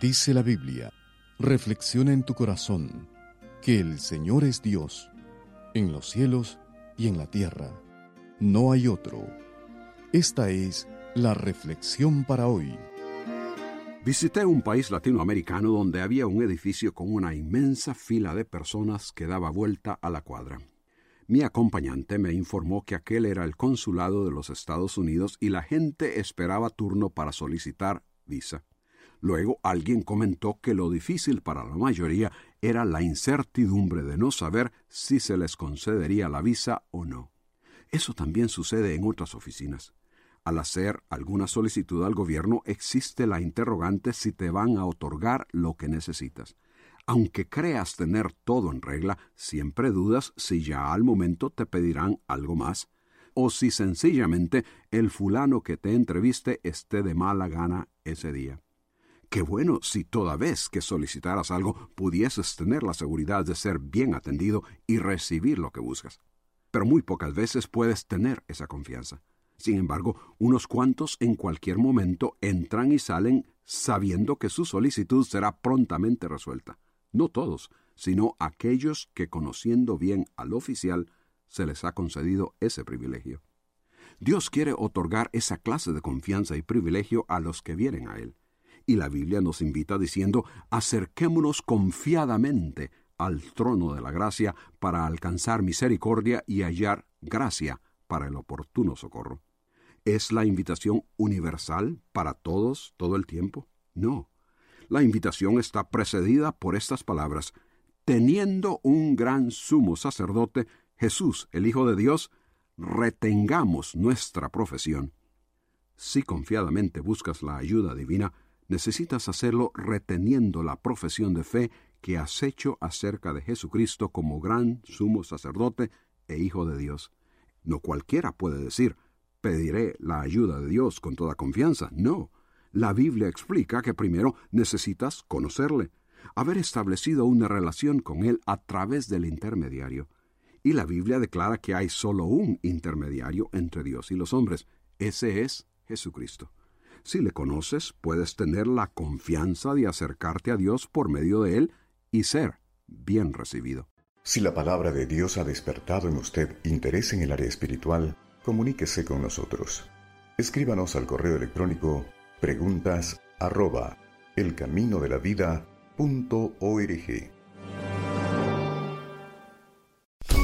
Dice la Biblia, reflexiona en tu corazón que el Señor es Dios, en los cielos y en la tierra. No hay otro. Esta es la reflexión para hoy. Visité un país latinoamericano donde había un edificio con una inmensa fila de personas que daba vuelta a la cuadra. Mi acompañante me informó que aquel era el consulado de los Estados Unidos y la gente esperaba turno para solicitar visa. Luego alguien comentó que lo difícil para la mayoría era la incertidumbre de no saber si se les concedería la visa o no. Eso también sucede en otras oficinas. Al hacer alguna solicitud al gobierno existe la interrogante si te van a otorgar lo que necesitas. Aunque creas tener todo en regla, siempre dudas si ya al momento te pedirán algo más, o si sencillamente el fulano que te entreviste esté de mala gana ese día. Qué bueno si toda vez que solicitaras algo pudieses tener la seguridad de ser bien atendido y recibir lo que buscas. Pero muy pocas veces puedes tener esa confianza. Sin embargo, unos cuantos en cualquier momento entran y salen sabiendo que su solicitud será prontamente resuelta. No todos, sino aquellos que conociendo bien al oficial se les ha concedido ese privilegio. Dios quiere otorgar esa clase de confianza y privilegio a los que vienen a Él. Y la Biblia nos invita diciendo, acerquémonos confiadamente al trono de la gracia para alcanzar misericordia y hallar gracia para el oportuno socorro. ¿Es la invitación universal para todos todo el tiempo? No. La invitación está precedida por estas palabras, teniendo un gran sumo sacerdote, Jesús, el Hijo de Dios, retengamos nuestra profesión. Si confiadamente buscas la ayuda divina, necesitas hacerlo reteniendo la profesión de fe que has hecho acerca de Jesucristo como gran sumo sacerdote e Hijo de Dios. No cualquiera puede decir, pediré la ayuda de Dios con toda confianza. No. La Biblia explica que primero necesitas conocerle, haber establecido una relación con Él a través del intermediario. Y la Biblia declara que hay solo un intermediario entre Dios y los hombres. Ese es Jesucristo. Si le conoces, puedes tener la confianza de acercarte a Dios por medio de Él y ser bien recibido. Si la palabra de Dios ha despertado en usted interés en el área espiritual, comuníquese con nosotros. Escríbanos al correo electrónico preguntas arroba elcaminodelavida.org.